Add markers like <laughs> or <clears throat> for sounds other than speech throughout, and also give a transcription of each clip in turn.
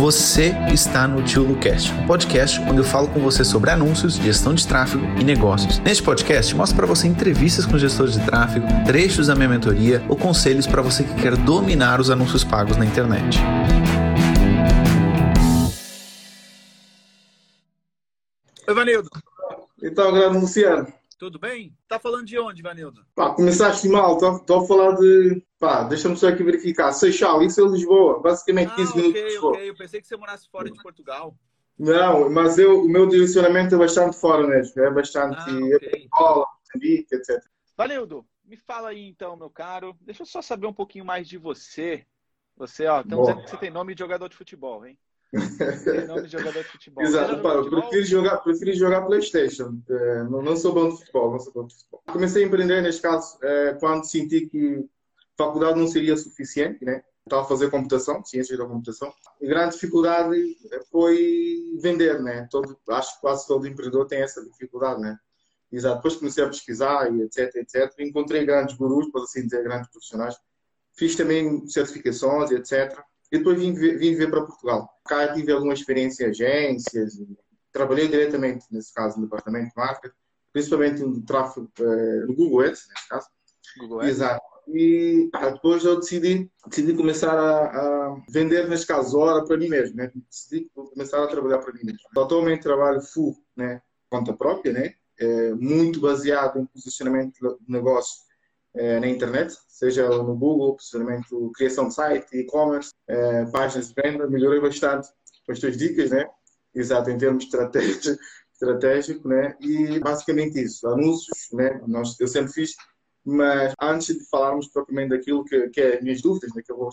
Você está no Tio Lucast, um podcast onde eu falo com você sobre anúncios, gestão de tráfego e negócios. Neste podcast, mostro para você entrevistas com gestores de tráfego, trechos da minha mentoria ou conselhos para você que quer dominar os anúncios pagos na internet. Oi, Vanildo. Então, grande Luciano. Tudo bem? Tá falando de onde, Vanildo? Pá, começaste mal, estou a falar de. Pá, deixa-me só aqui verificar. Seixal, isso é Lisboa, basicamente 15 ah, minutos ok, ok. Eu pensei que você morasse fora de Portugal. Não, mas eu, o meu direcionamento é bastante fora mesmo. É bastante. Ah, ok. Angola, Moçambique, etc. Vanildo, me fala aí então, meu caro. Deixa eu só saber um pouquinho mais de você. Você, ó, estão Bom. dizendo que você tem nome de jogador de futebol, hein? <laughs> De jogador de futebol. Exato, eu futebol? prefiro jogar, prefiro jogar Playstation. É, não, não sou bom de futebol, não sou bom de futebol. Comecei a empreender neste caso é, quando senti que a faculdade não seria suficiente, né? Estava a fazer computação, ciências da computação. A grande dificuldade foi vender, né? Todo, acho que quase todo empreendedor tem essa dificuldade, né? Exato. Depois comecei a pesquisar e etc, etc. Encontrei grandes gurus, para assim dizer, grandes profissionais. Fiz também certificações e etc. E depois vim, ver- vim ver para Portugal. Cá tive alguma experiência em agências. Trabalhei diretamente, nesse caso, no departamento de marketing, principalmente no tráfego, eh, no Google Ads, nesse caso. Google Ads? Exato. E pá, depois eu decidi, decidi começar a, a vender, neste caso, hora para mim mesmo. Né? Decidi começar a trabalhar para mim mesmo. Atualmente trabalho full, né? conta própria, né? É, muito baseado em posicionamento de negócio na internet, seja no Google, posicionamento, criação de site, e-commerce, eh, páginas de venda. Melhorei bastante com as tuas dicas, né? Exato, em termos de estratégia, <laughs> estratégico, né? E basicamente isso, anúncios, né? Nós, eu sempre fiz mas antes de falarmos propriamente daquilo que, que é as minhas dúvidas, né, que, eu vou,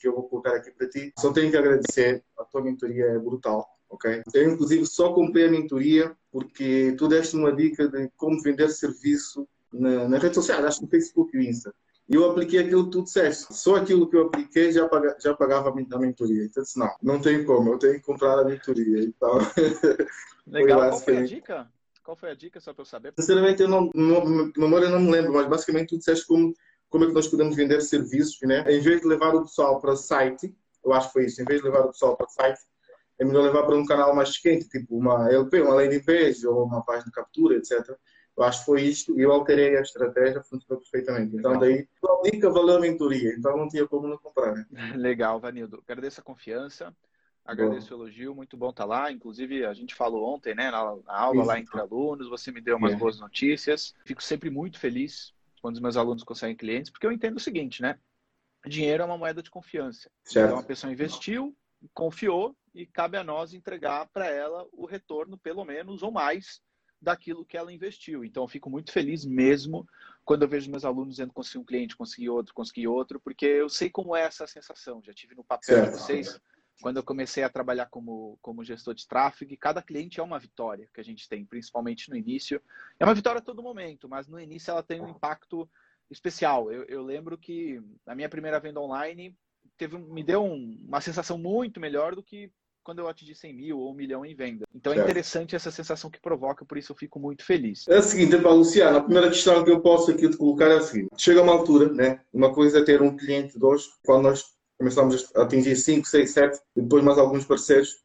que eu vou colocar aqui para ti, só tenho que agradecer. A tua mentoria é brutal, ok? Eu, inclusive, só comprei a mentoria porque tu deste uma dica de como vender serviço na, nas redes sociais, acho que no Facebook e no Insta. E eu apliquei aquilo que tu disseste. Só aquilo que eu apliquei já, paga, já pagava a men- a mentoria. Então, eu disse, não, não tem como, eu tenho que comprar a mentoria. Então, <laughs> Legal. Foi Qual foi a basicamente. dica? Qual foi a dica, só para eu saber? Sinceramente, eu não, não, memória eu não me lembro, mas basicamente tu disseste como, como é que nós podemos vender serviços, né? Em vez de levar o pessoal para site, eu acho que foi isso, em vez de levar o pessoal para site, é melhor levar para um canal mais quente, tipo uma LP, uma landing page ou uma página de captura, etc. Eu acho que foi isto e eu alterei a estratégia, funcionou perfeitamente. Então, daí, a dica valeu a mentoria, então não tinha como não comprar, né? <laughs> Legal, Vanildo. Agradeço a confiança, agradeço o elogio, muito bom estar lá. Inclusive, a gente falou ontem, né, na, na aula lá Isso. entre alunos, você me deu umas É. boas notícias. Fico sempre muito feliz quando os meus alunos conseguem clientes, porque eu entendo o seguinte, né? Dinheiro é uma moeda de confiança. Então, a Certo? pessoa investiu, confiou e cabe a nós entregar para ela o retorno, pelo menos, ou mais, daquilo que ela investiu. Então, eu fico muito feliz mesmo quando eu vejo meus alunos dizendo consegui um cliente, consegui outro, consegui outro, porque eu sei como é essa sensação. Já tive no papel de Certo. vocês, quando eu comecei a trabalhar como, como gestor de tráfego, e cada cliente é uma vitória que a gente tem, principalmente no início. É uma vitória a todo momento, mas no início ela tem um impacto especial. Eu, eu lembro que na minha primeira venda online teve, me deu um- uma sensação muito melhor do que quando eu atingi 100 mil ou um milhão em venda. Então é Certo. interessante essa sensação que provoca, por isso eu fico muito feliz. É o seguinte, para Luciano, a primeira questão que eu posso aqui te colocar é a seguinte: chega uma altura, né? Uma coisa é ter um cliente, dois, quando nós começamos a atingir 5, 6, 7, e depois mais alguns parceiros,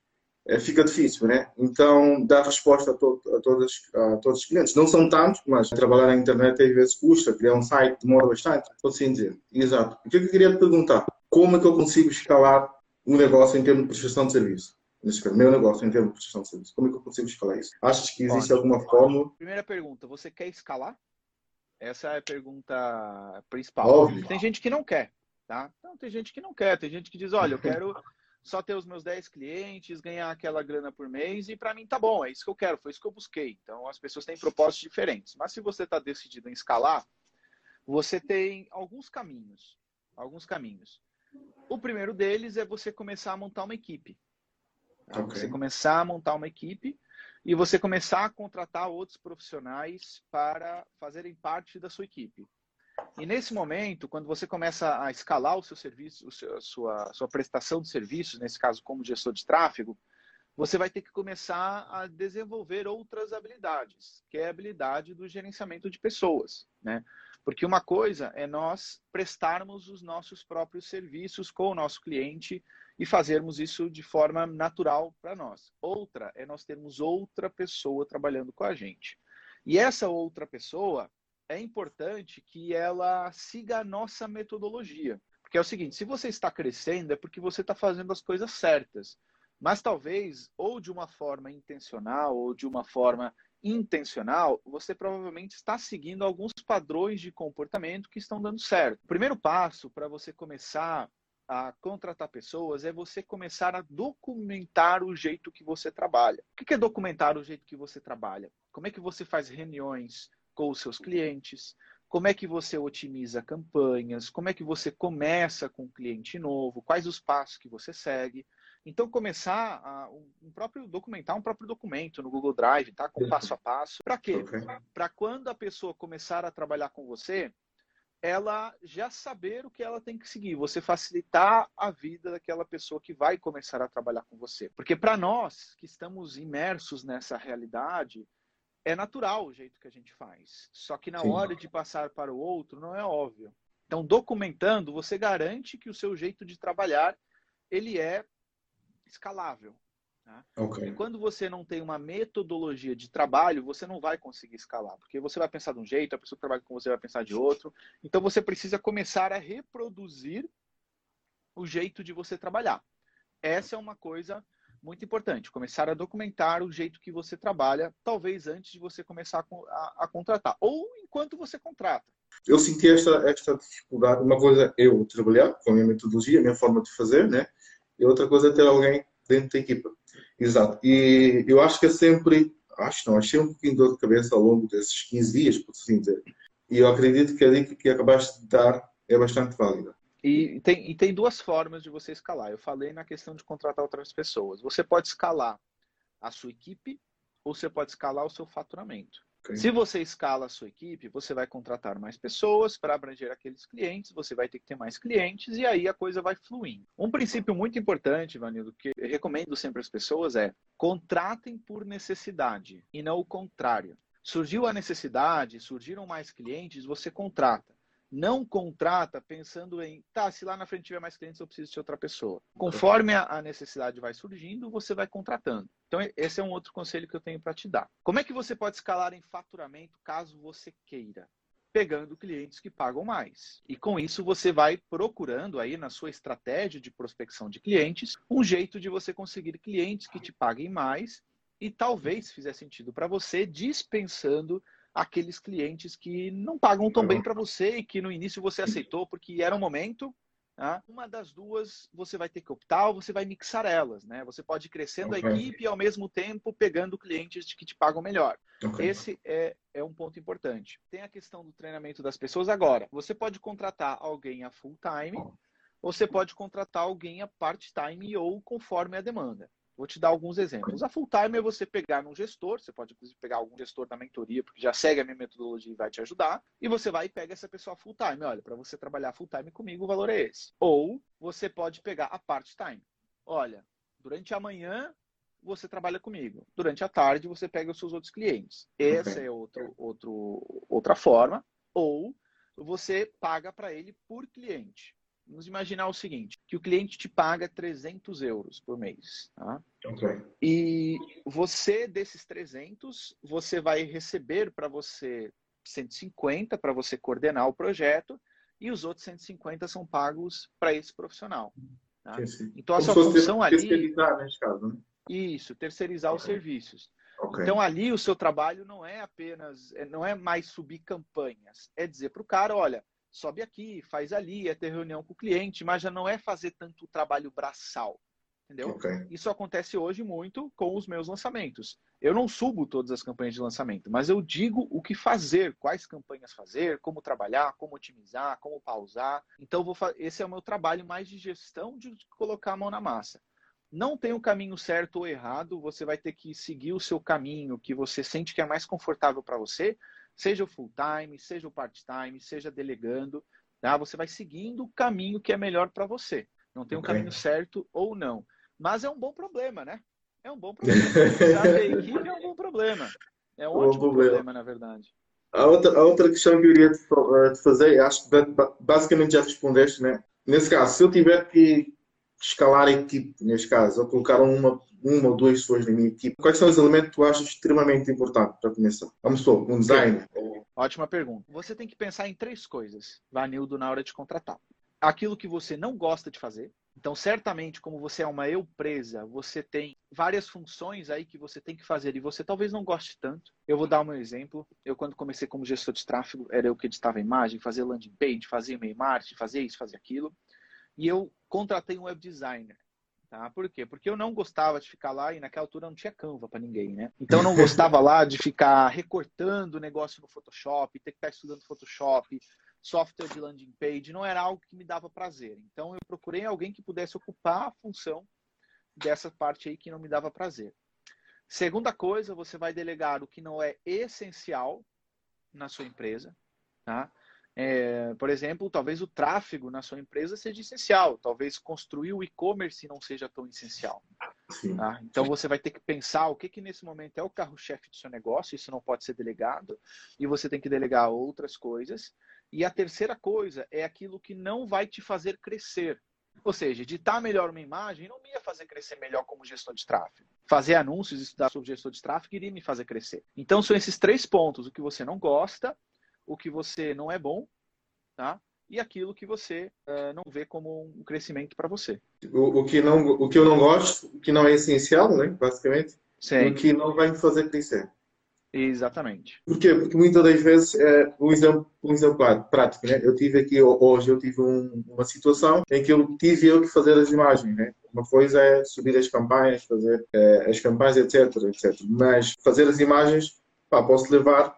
eh, fica difícil, né? Então, dar resposta a, to a, todos, a todos os clientes. Não são tantos, mas trabalhar na internet às vezes custa, criar um site demora bastante, por assim dizer. Exato. O é que eu queria te perguntar? Como é que eu consigo escalar um negócio em termos de prestação de serviço? Caso, meu negócio em termos de prestação de serviço. Como é que eu consigo escalar isso? Achas que existe Ótimo. alguma fórmula? Primeira pergunta, você quer escalar? Essa é a pergunta principal. Óbvio. Tem gente que não quer, tá? Então, tem gente que não quer, tem gente que diz, olha, eu quero <laughs> só ter os meus 10 clientes, ganhar aquela grana por mês e para mim tá bom, é isso que eu quero, foi isso que eu busquei. Então, as pessoas têm propósitos diferentes. Mas se você está decidido em escalar, você tem alguns caminhos, alguns caminhos. O primeiro deles é você começar a montar uma equipe. Tá? Ok. Você começar a montar uma equipe e você começar a contratar outros profissionais para fazerem parte da sua equipe. E nesse momento, quando você começa a escalar o seu serviço, a sua, sua prestação de serviços, nesse caso como gestor de tráfego, você vai ter que começar a desenvolver outras habilidades, que é a habilidade do gerenciamento de pessoas, né? Porque uma coisa é nós prestarmos os nossos próprios serviços com o nosso cliente e fazermos isso de forma natural para nós. Outra é nós termos outra pessoa trabalhando com a gente. E essa outra pessoa é importante que ela siga a nossa metodologia. Porque é o seguinte: se você está crescendo, é porque você está fazendo as coisas certas. Mas talvez, ou de uma forma intencional, ou de uma forma intencional, você provavelmente está seguindo alguns padrões de comportamento que estão dando certo. O primeiro passo para você começar a contratar pessoas é você começar a documentar o jeito que você trabalha. O que é documentar o jeito que você trabalha? Como é que você faz reuniões com os seus clientes? Como é que você otimiza campanhas? Como é que você começa com um cliente novo? Quais os passos que você segue? Então, começar a, um próprio documentar um próprio documento no Google Drive, tá? Com passo a passo. Para quê? Okay. Para quando a pessoa começar a trabalhar com você, ela já saber o que ela tem que seguir, você facilitar a vida daquela pessoa que vai começar a trabalhar com você. Porque para nós que estamos imersos nessa realidade, é natural o jeito que a gente faz. Só que na Sim. hora de passar para o outro, não é óbvio. Então, documentando, você garante que o seu jeito de trabalhar ele é escalável. Né? Okay. E quando você não tem uma metodologia de trabalho, você não vai conseguir escalar, porque você vai pensar de um jeito, a pessoa que trabalha com você vai pensar de outro. Então você precisa começar a reproduzir o jeito de você trabalhar. Essa é uma coisa muito importante, começar a documentar o jeito que você trabalha, talvez antes de você começar a, a contratar, ou enquanto você contrata. Eu senti esta, esta dificuldade, uma coisa eu trabalhar com a minha metodologia, a minha forma de fazer, né? E outra coisa é ter alguém dentro da equipa. Exato. E eu acho que é sempre, acho não, achei um pouquinho de dor de cabeça ao longo desses 15 dias, por assim dizer. E eu acredito que a dica que acabaste de dar é bastante válida. E tem, e tem duas formas de você escalar. Eu falei na questão de contratar outras pessoas. Você pode escalar a sua equipe ou você pode escalar o seu faturamento. Se você escala a sua equipe, você vai contratar mais pessoas para abranger aqueles clientes, você vai ter que ter mais clientes e aí a coisa vai fluindo. Um princípio muito importante, Vanildo, que eu recomendo sempre às pessoas é contratem por necessidade e não o contrário. Surgiu a necessidade, surgiram mais clientes, você contrata não contrata pensando em, tá, se lá na frente tiver mais clientes, eu preciso de outra pessoa. Conforme a necessidade vai surgindo, você vai contratando. Então, esse é um outro conselho que eu tenho para te dar. Como é que você pode escalar em faturamento caso você queira? Pegando clientes que pagam mais. E com isso, você vai procurando aí na sua estratégia de prospecção de clientes um jeito de você conseguir clientes que te paguem mais e talvez fizer sentido para você dispensando aqueles clientes que não pagam tão bem para você e que no início você aceitou porque era um momento. Né? Uma das duas você vai ter que optar ou você vai mixar elas. Né? Você pode ir crescendo okay. a equipe e ao mesmo tempo pegando clientes que te pagam melhor. Okay. Esse é, é um ponto importante. Tem a questão do treinamento das pessoas. Agora, você pode contratar alguém a full time ou você pode contratar alguém a part time ou conforme a demanda. Vou te dar alguns exemplos. A full time é você pegar num gestor, você pode inclusive pegar algum gestor da mentoria, porque já segue a minha metodologia e vai te ajudar, e você vai e pega essa pessoa full time. Olha, para você trabalhar full time comigo, o valor é esse. Ou você pode pegar a part time. Olha, durante a manhã você trabalha comigo. Durante a tarde você pega os seus outros clientes. Essa okay. é outro, outro, outra forma. Ou você paga para ele por cliente. Vamos imaginar o seguinte, que o cliente te paga 300 euros por mês. Tá? Okay. E você, desses 300, você vai receber para você 150 para você coordenar o projeto e os outros 150 são pagos para esse profissional. Tá? Então, a Como sua função ali... Terceirizar, nesse caso, né? Isso, terceirizar okay. os serviços. Okay. Então ali o seu trabalho não é apenas, não é mais subir campanhas, é dizer para o cara, olha, sobe aqui, faz ali, é ter reunião com o cliente, mas já não é fazer tanto trabalho braçal. Entendeu? Okay. Isso acontece hoje muito com os meus lançamentos. Eu não subo todas as campanhas de lançamento, mas eu digo o que fazer, quais campanhas fazer, como trabalhar, como otimizar, como pausar. Então, vou esse é o meu trabalho mais de gestão de colocar a mão na massa. Não tem o caminho certo ou errado, você vai ter que seguir o seu caminho que você sente que é mais confortável para você, Seja o full time, seja o part time, seja delegando, tá? Você vai seguindo o caminho que é melhor para você. Não tem um okay. caminho certo ou não. Mas é um bom problema, né? É um bom <laughs> problema. Equipe é um bom problema. É um bom ótimo problema. problema, na verdade. a, outra, a outra questão que eu iria te, eh, te fazer, acho que basicamente já respondeste, né? Nesse caso, se eu tiver que escalar a equipe, neste caso, ou colocar uma, uma ou duas pessoas na minha equipe, quais são os elementos que tu achas extremamente importantes para começar? Vamos supor, um design. Ótima pergunta. Você tem que pensar em três coisas, Vanildo, na hora de contratar. Aquilo que você não gosta de fazer, então, certamente, como você é uma eu presa, você tem várias funções aí que você tem que fazer e você talvez não goste tanto. Eu vou dar um exemplo. Eu, quando comecei como gestor de tráfego, era eu que editava imagem, fazia landing page, fazia e-mail marketing, fazia isso, fazia aquilo. E eu contratei um web designer. Tá? Por quê? Porque eu não gostava de ficar lá e naquela altura não tinha Canva para ninguém, né? Então eu não <laughs> gostava lá de ficar recortando o negócio no Photoshop, ter que estar estudando Photoshop, software de landing page, não era algo que me dava prazer. Então eu procurei alguém que pudesse ocupar a função dessa parte aí que não me dava prazer. Segunda coisa, você vai delegar o que não é essencial na sua empresa, tá? É, por exemplo, talvez o tráfego na sua empresa seja essencial, talvez construir o e-commerce não seja tão essencial. Tá? Então você vai ter que pensar o que, que nesse momento é o carro-chefe do seu negócio, isso não pode ser delegado, e você tem que delegar outras coisas. E a terceira coisa é aquilo que não vai te fazer crescer. Ou seja, editar melhor uma imagem não me ia fazer crescer melhor como gestor de tráfego. Fazer anúncios, estudar sobre gestor de tráfego iria me fazer crescer. Então são esses três pontos: o que você não gosta, o que você não é bom, tá? E aquilo que você uh, não vê como um crescimento para você. O, o, que não, o que eu não gosto, o que não é essencial, né? Basicamente. Sim. O que não vai me fazer crescer. Exatamente. Por quê? Porque muitas das vezes, é, um, exemplo, um exemplo prático, né? Eu tive aqui, hoje eu tive um, uma situação em que eu tive eu que fazer as imagens, né? Uma coisa é subir as campanhas, fazer é, as campanhas, etc, etc. Mas fazer as imagens, pá, posso levar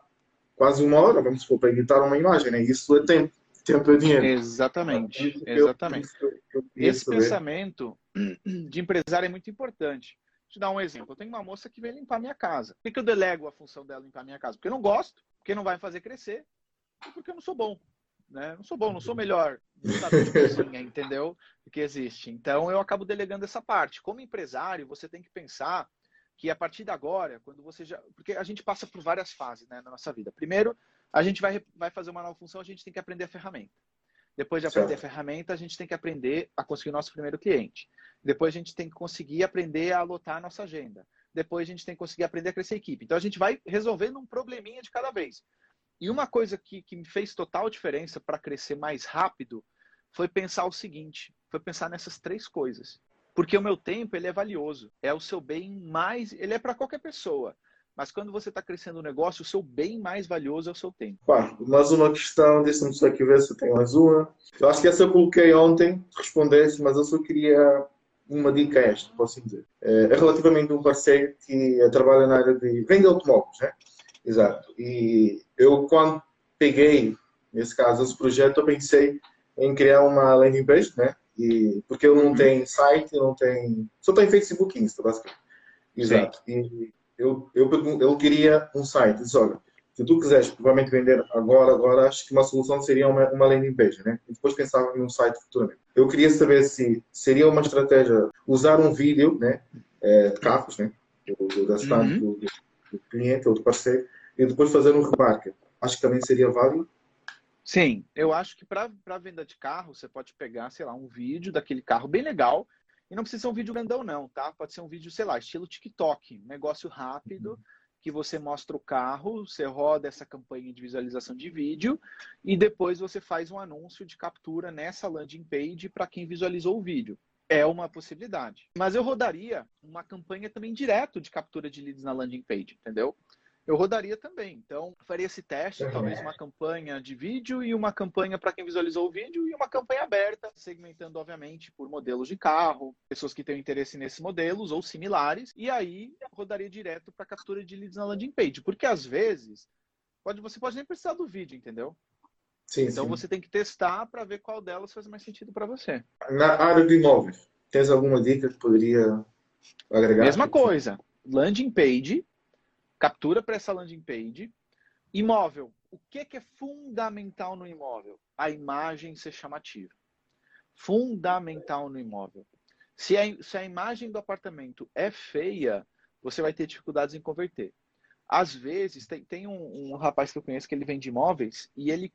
quase uma hora, vamos supor, para editar uma imagem, né? Isso é tempo. Tempo é dinheiro. Exatamente, exatamente. Eu, eu, eu Esse pensamento <clears throat> de empresário é muito importante te dar um exemplo. Eu tenho uma moça que vem limpar minha casa. Por que eu delego a função dela limpar minha casa? Porque eu não gosto, porque não vai fazer crescer e porque eu não sou bom. Né? Não sou bom, não sou melhor lutador de cozinha, entendeu? Que existe. Então eu acabo delegando essa parte. Como empresário, você tem que pensar que a partir de agora, quando você já. Porque a gente passa por várias fases né, na nossa vida. Primeiro, a gente vai, vai fazer uma nova função, a gente tem que aprender a ferramenta. Depois de aprender certo. a ferramenta, a gente tem que aprender a conseguir o nosso primeiro cliente. Depois a gente tem que conseguir aprender a lotar a nossa agenda. Depois a gente tem que conseguir aprender a crescer a equipe. Então a gente vai resolvendo um probleminha de cada vez. E uma coisa que, que me fez total diferença para crescer mais rápido foi pensar o seguinte: foi pensar nessas três coisas. Porque o meu tempo ele é valioso. É o seu bem mais. Ele é para qualquer pessoa. Mas quando você está crescendo o negócio, o seu bem mais valioso é o seu tempo. Pá, mais uma questão, deixa-me só aqui ver se tem mais uma. Eu acho que essa eu coloquei ontem, respondeste, mas eu só queria uma dica esta, posso dizer. É, é relativamente um parceiro que trabalha na área de venda de automóveis, né? Exato. E eu, quando peguei, nesse caso, esse projeto, eu pensei em criar uma landing page, né? E, porque eu não uhum. tenho site, não tenho... Só tem Facebook e Insta, basicamente. Exato. E eu, eu, eu queria um site. Disse, olha, se tu quiseres provavelmente vender agora, agora acho que uma solução seria uma, uma landing page, né? E depois pensava em um site futuramente. Eu queria saber se seria uma estratégia usar um vídeo, né? É, de carros, né? Do, da cidade uhum. do, do, cliente ou do parceiro e depois fazer um remarque. Acho que também seria válido. Sim, eu acho que para venda de carro, você pode pegar, sei lá, um vídeo daquele carro bem legal. E não precisa ser um vídeo grandão, não, tá? Pode ser um vídeo, sei lá, estilo TikTok, negócio rápido. Uhum que você mostra o carro, você roda essa campanha de visualização de vídeo e depois você faz um anúncio de captura nessa landing page para quem visualizou o vídeo. É uma possibilidade. Mas eu rodaria uma campanha também direto de captura de leads na landing page, entendeu? Eu rodaria também. Então, faria esse teste, uhum. talvez uma campanha de vídeo e uma campanha para quem visualizou o vídeo e uma campanha aberta, segmentando, obviamente, por modelos de carro, pessoas que têm interesse nesses modelos ou similares, e aí rodaria direto para captura de leads na landing page. Porque às vezes, pode, você pode nem precisar do vídeo, entendeu? Sim, então sim. você tem que testar para ver qual delas faz mais sentido para você. Na área de imóveis, tens alguma dica que poderia agregar? Mesma coisa. Landing page captura para essa landing page. Imóvel. O que, que é fundamental no imóvel? A imagem ser chamativa. Fundamental no imóvel. Se a, se a imagem do apartamento é feia, você vai ter dificuldades em converter. às vezes, tem, tem um, um, rapaz que eu conheço que ele vende imóveis e ele,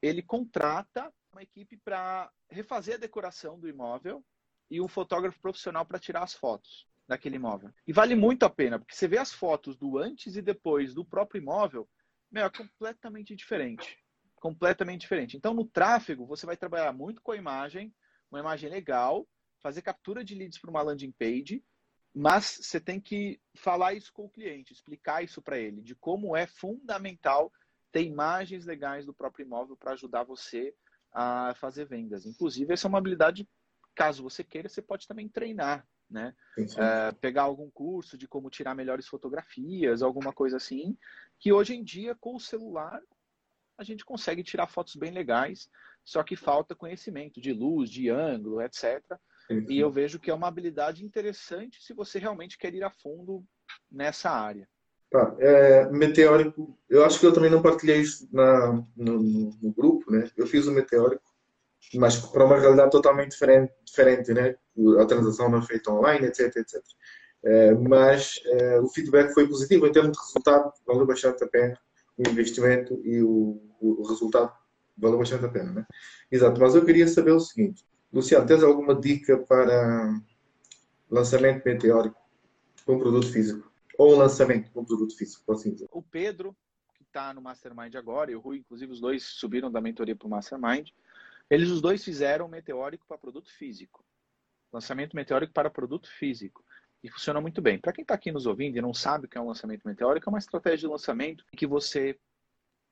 ele contrata uma equipe para refazer a decoração do imóvel e um fotógrafo profissional para tirar as fotos daquele imóvel. E vale muito a pena, porque você vê as fotos do antes e depois do próprio imóvel, meu, é completamente diferente. Completamente diferente. Então, no tráfego, você vai trabalhar muito com a imagem, uma imagem legal, fazer captura de leads para uma landing page, mas você tem que falar isso com o cliente, explicar isso para ele, de como é fundamental ter imagens legais do próprio imóvel para ajudar você a fazer vendas. Inclusive, essa é uma habilidade, caso você queira, você pode também treinar né? É, pegar algum curso de como tirar melhores fotografias, alguma coisa assim, que hoje em dia com o celular a gente consegue tirar fotos bem legais, só que falta conhecimento de luz, de ângulo, etc. Sim. E eu vejo que é uma habilidade interessante se você realmente quer ir a fundo nessa área. Tá, é, meteórico, eu acho que eu também não partilhei isso na, no, no, grupo, né? Eu fiz o meteórico mas para uma realidade totalmente diferente, diferente né? A transação não é feita online, etc, etc. É, mas é, o feedback foi positivo em termos de resultado, valeu bastante a pena o investimento e o, o, resultado valeu bastante a pena, né? Exato, mas eu queria saber o seguinte, Luciano, tens alguma dica para lançamento meteórico com um produto físico? Ou um lançamento com um produto físico, assim dizer? O Pedro, que está no Mastermind agora, e o Rui, inclusive, os dois subiram da mentoria para o Mastermind, eles os dois fizeram meteórico para produto físico. Lançamento meteórico para produto físico. E funciona muito bem. Para quem está aqui nos ouvindo e não sabe o que é um lançamento meteórico, é uma estratégia de lançamento em que você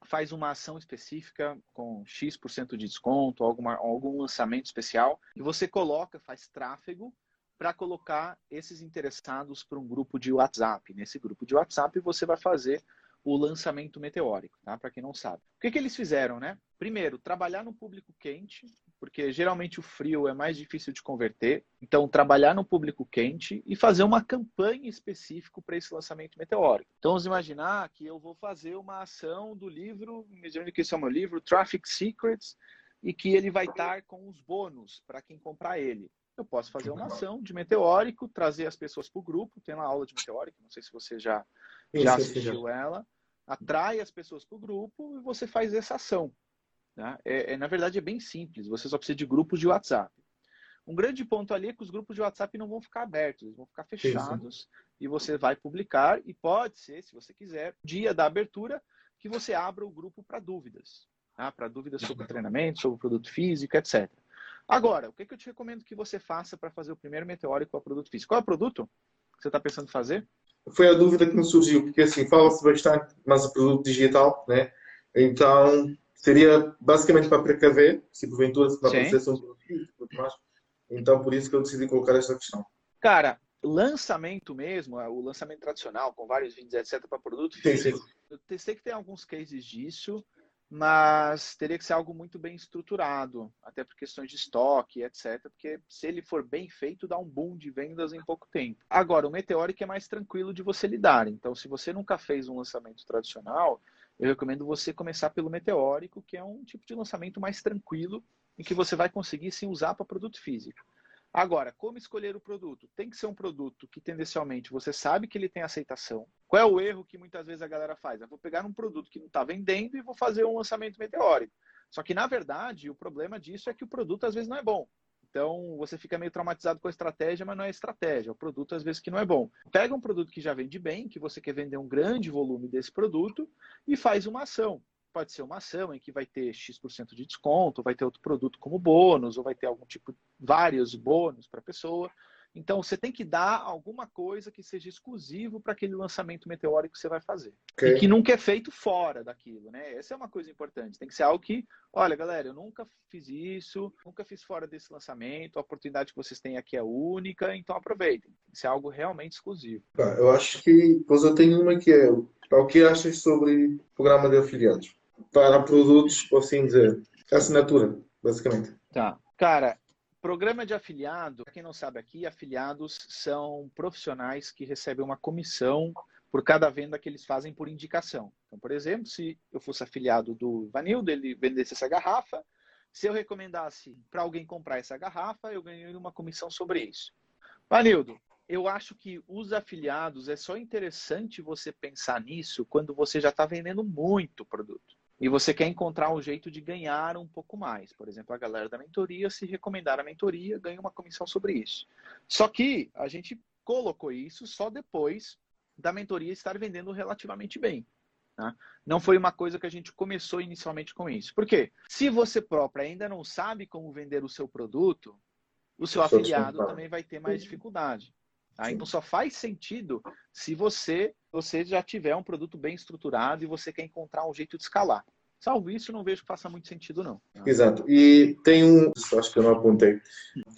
faz uma ação específica com X% de desconto, alguma, algum lançamento especial, e você coloca, faz tráfego para colocar esses interessados para um grupo de WhatsApp. Nesse grupo de WhatsApp você vai fazer o lançamento meteórico, tá? Para quem não sabe. O que, que eles fizeram, né? Primeiro, trabalhar no público quente, porque geralmente o frio é mais difícil de converter. Então, trabalhar no público quente e fazer uma campanha específica para esse lançamento meteórico. Então, vamos imaginar que eu vou fazer uma ação do livro, imaginando que esse é o meu livro, Traffic Secrets, e que ele vai estar com os bônus para quem comprar ele. Eu posso fazer uma ação de meteórico, trazer as pessoas para o grupo, tem uma aula de meteórico, não sei se você já, já assistiu ela atrai as pessoas para o grupo e você faz essa ação. Né? É, é, na verdade, é bem simples. Você só precisa de grupos de WhatsApp. Um grande ponto ali é que os grupos de WhatsApp não vão ficar abertos, eles vão ficar fechados sim. e você vai publicar e pode ser, se você quiser, dia da abertura, que você abra o grupo para dúvidas. Tá? Para dúvidas sobre treinamento, sobre produto físico, etc. Agora, o que, que eu te recomendo que você faça para fazer o primeiro meteórico para produto físico? Qual é o produto que você está pensando em fazer? Foi a dúvida que me surgiu, porque assim, fala-se bastante, mas o produto digital, né? Então, seria basicamente para precaver, se porventura se não aparecesse um produto mais. Então, por isso que eu decidi colocar esta questão. Cara, lançamento mesmo, o lançamento tradicional, com vários vídeos, etc., para produto físico. Eu sei que tem alguns cases disso, mas teria que ser algo muito bem estruturado, até por questões de estoque, etc. Porque se ele for bem feito, dá um boom de vendas em pouco tempo. Agora, o Meteoric é mais tranquilo de você lidar. Então, se você nunca fez um lançamento tradicional, eu recomendo você começar pelo Meteórico, que é um tipo de lançamento mais tranquilo, em que você vai conseguir sim usar para produto físico. Agora, como escolher o produto? Tem que ser um produto que tendencialmente você sabe que ele tem aceitação. Qual é o erro que muitas vezes a galera faz? Eu vou pegar um produto que não está vendendo e vou fazer um lançamento meteórico. Só que, na verdade, o problema disso é que o produto às vezes não é bom. Então, você fica meio traumatizado com a estratégia, mas não é estratégia. O produto, às vezes, que não é bom. Pega um produto que já vende bem, que você quer vender um grande volume desse produto, e faz uma ação pode ser uma ação em que vai ter X% de desconto, vai ter outro produto como bônus, ou vai ter algum tipo, vários bônus para a pessoa. Então, você tem que dar alguma coisa que seja exclusivo para aquele lançamento meteórico que você vai fazer. Okay. E que nunca é feito fora daquilo, né? Essa é uma coisa importante. Tem que ser algo que, olha, galera, eu nunca fiz isso, nunca fiz fora desse lançamento, a oportunidade que vocês têm aqui é única, então aproveitem. Tem que ser algo realmente exclusivo. Tá, eu acho que, pois eu tenho uma que é, o que achas sobre programa de afiliados? para produtos, por assim dizer. Assinatura, basicamente. Tá. Cara, programa de afiliado, para quem não sabe aqui, afiliados são profissionais que recebem uma comissão por cada venda que eles fazem por indicação. Então, por exemplo, se eu fosse afiliado do Vanildo, ele vendesse essa garrafa, se eu recomendasse para alguém comprar essa garrafa, eu ganharia uma comissão sobre isso. Vanildo, eu acho que os afiliados é só interessante você pensar nisso quando você já está vendendo muito produto. E você quer encontrar um jeito de ganhar um pouco mais. Por exemplo, a galera da mentoria, se recomendar a mentoria, ganha uma comissão sobre isso. Só que a gente colocou isso só depois da mentoria estar vendendo relativamente bem. Tá? Não foi uma coisa que a gente começou inicialmente com isso. Por quê? Se você próprio ainda não sabe como vender o seu produto, o seu afiliado também vai ter mais dificuldade. Tá? Então só faz sentido se você, você já tiver um produto bem estruturado e você quer encontrar um jeito de escalar. Salvo isso, não vejo que faça muito sentido, não. Exato. E tem um, acho que eu não apontei,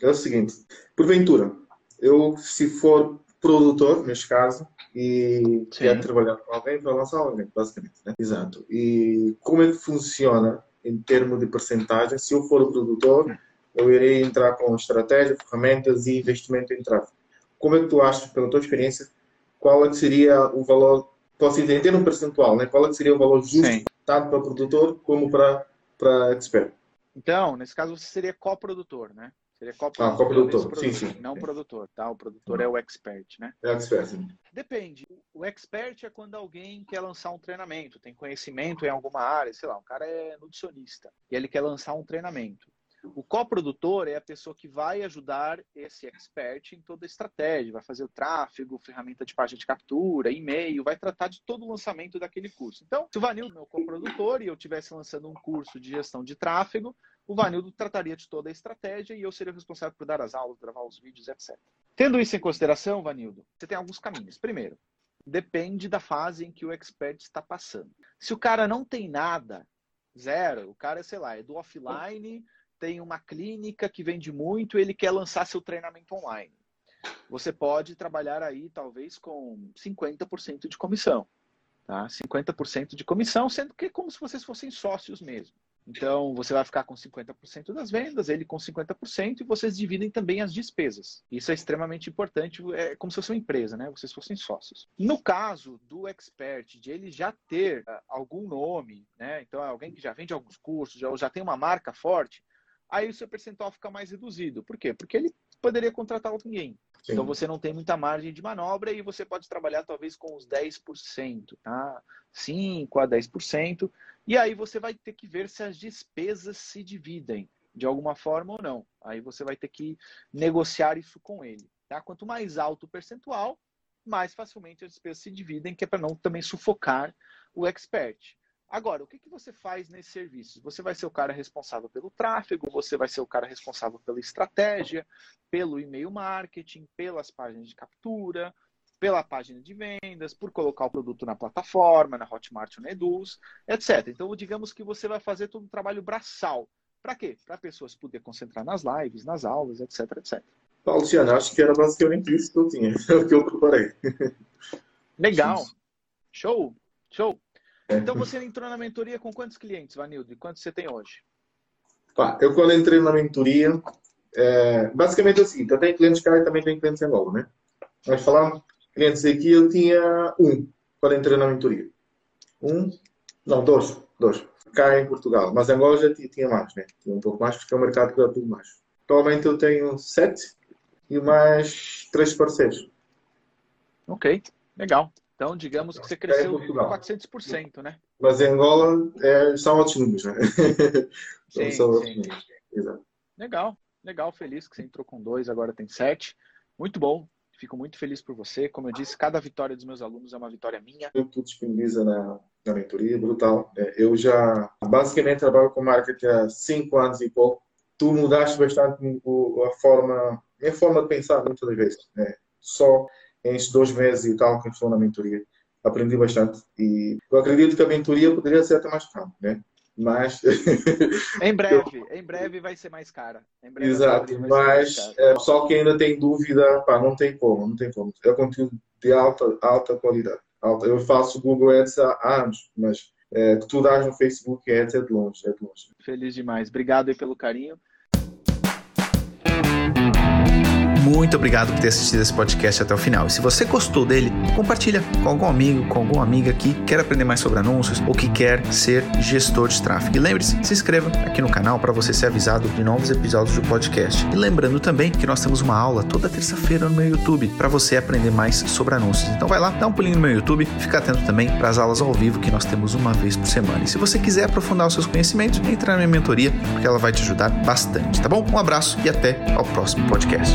é o seguinte, porventura, eu, se for produtor, neste caso, e Sim. quer trabalhar com alguém para lançar alguém, basicamente. Né? Exato. E como é que funciona em termos de percentagem? Se eu for produtor, eu irei entrar com estratégia, ferramentas e investimento em tráfego como é que tu achas, pela tua experiência, qual é que seria o valor, posso entender um percentual, né? qual é que seria o valor justo, Sim. tanto para o produtor como para, para expert? Então, nesse caso, você seria coprodutor, né? Seria coprodutor. Ah, coprodutor, sim, sim. Não produtor, tá? O produtor é o expert, né? É o expert, sim. Depende. O expert é quando alguém quer lançar um treinamento, tem conhecimento em alguma área, sei lá, o cara é nutricionista e ele quer lançar um treinamento. O coprodutor é a pessoa que vai ajudar esse expert em toda a estratégia, vai fazer o tráfego, ferramenta de página de captura, e-mail, vai tratar de todo o lançamento daquele curso. Então, se o Vanildo meu coprodutor e eu estivesse lançando um curso de gestão de tráfego, o Vanildo trataria de toda a estratégia e eu seria o responsável por dar as aulas, gravar os vídeos, etc. Tendo isso em consideração, Vanildo, você tem alguns caminhos. Primeiro, depende da fase em que o expert está passando. Se o cara não tem nada, zero, o cara, sei lá, é do offline tem uma clínica que vende muito ele quer lançar seu treinamento online. Você pode trabalhar aí, talvez, com 50% de comissão. Tá? 50% de comissão, sendo que é como se vocês fossem sócios mesmo. Então, você vai ficar com 50% das vendas, ele com 50%, e vocês dividem também as despesas. Isso é extremamente importante, é como se fosse uma empresa, né? Vocês fossem sócios. No caso do expert, de ele já ter uh, algum nome, né? Então, é alguém que já vende alguns cursos, já, já tem uma marca forte, aí o seu percentual fica mais reduzido. Por quê? Porque ele poderia contratar alguém. Sim. Então você não tem muita margem de manobra e você pode trabalhar talvez com os 10%, tá? 5 a 10%, e aí você vai ter que ver se as despesas se dividem de alguma forma ou não. Aí você vai ter que negociar isso com ele, tá? Quanto mais alto o percentual, mais facilmente as despesas se dividem, que é para não também sufocar o expert. Agora, o que, que você faz nesses serviços? Você vai ser o cara responsável pelo tráfego, você vai ser o cara responsável pela estratégia, pelo e-mail marketing, pelas páginas de captura, pela página de vendas, por colocar o produto na plataforma, na Hotmart ou na Eduz, etc. Então, digamos que você vai fazer todo o trabalho braçal. Para quê? Para pessoas poder concentrar nas lives, nas aulas, etc, etc. Luciano, acho que era basicamente isso que eu tinha, <laughs> o que eu preparei. Legal. Show, show. Então você entrou na mentoria com quantos clientes, Vanildo? E quantos você tem hoje? Tá, eu quando entrei na mentoria, é, basicamente é o seguinte, eu tenho clientes cá e também tenho clientes em Angola, né? Nós falamos, clientes aqui, eu tinha um quando entrei na mentoria. Um, não, dois, dois. Cá em Portugal, mas em Angola já tinha mais, né? Tinha um pouco mais, porque é um mercado que dá tudo mais. Atualmente eu tenho sete e mais três parceiros. Ok, legal. Então, digamos que você cresceu é 400%, né? Mas em Angola é, são outros números, né? <laughs> sim, são outros números. Exato. Legal, legal, feliz que você entrou com dois, agora tem sete. Muito bom, fico muito feliz por você. Como eu disse, cada vitória dos meus alunos é uma vitória minha. Tu disponibiliza na, na mentoria, brutal. É, eu já basicamente trabalho com marketing há cinco anos e pouco. Tu mudaste bastante a forma, a forma de pensar muitas vezes. Né? Só estes dois meses e tal que estou na mentoria. Aprendi bastante e eu acredito que a mentoria poderia ser até mais cara, né? Mas. <laughs> em breve, em breve vai ser mais cara. Exato, mas é, só que ainda tem dúvida, pá, não tem como, não tem como. É conteúdo de alta, alta qualidade. Alta. Eu faço Google Ads há anos, mas é, que tu dás no Facebook Ads é de longe, é de longe. Feliz demais. Obrigado aí pelo carinho. Muito obrigado por ter assistido esse podcast até o final. E se você gostou dele, compartilha com algum amigo, com alguma amiga que quer aprender mais sobre anúncios ou que quer ser gestor de tráfego. E lembre-se, se inscreva aqui no canal para você ser avisado de novos episódios do podcast. E lembrando também que nós temos uma aula toda terça-feira no meu YouTube para você aprender mais sobre anúncios. Então vai lá, dá um pulinho no meu YouTube, fica atento também para as aulas ao vivo que nós temos uma vez por semana. E se você quiser aprofundar os seus conhecimentos, entra na minha mentoria, porque ela vai te ajudar bastante, tá bom? Um abraço e até ao próximo podcast.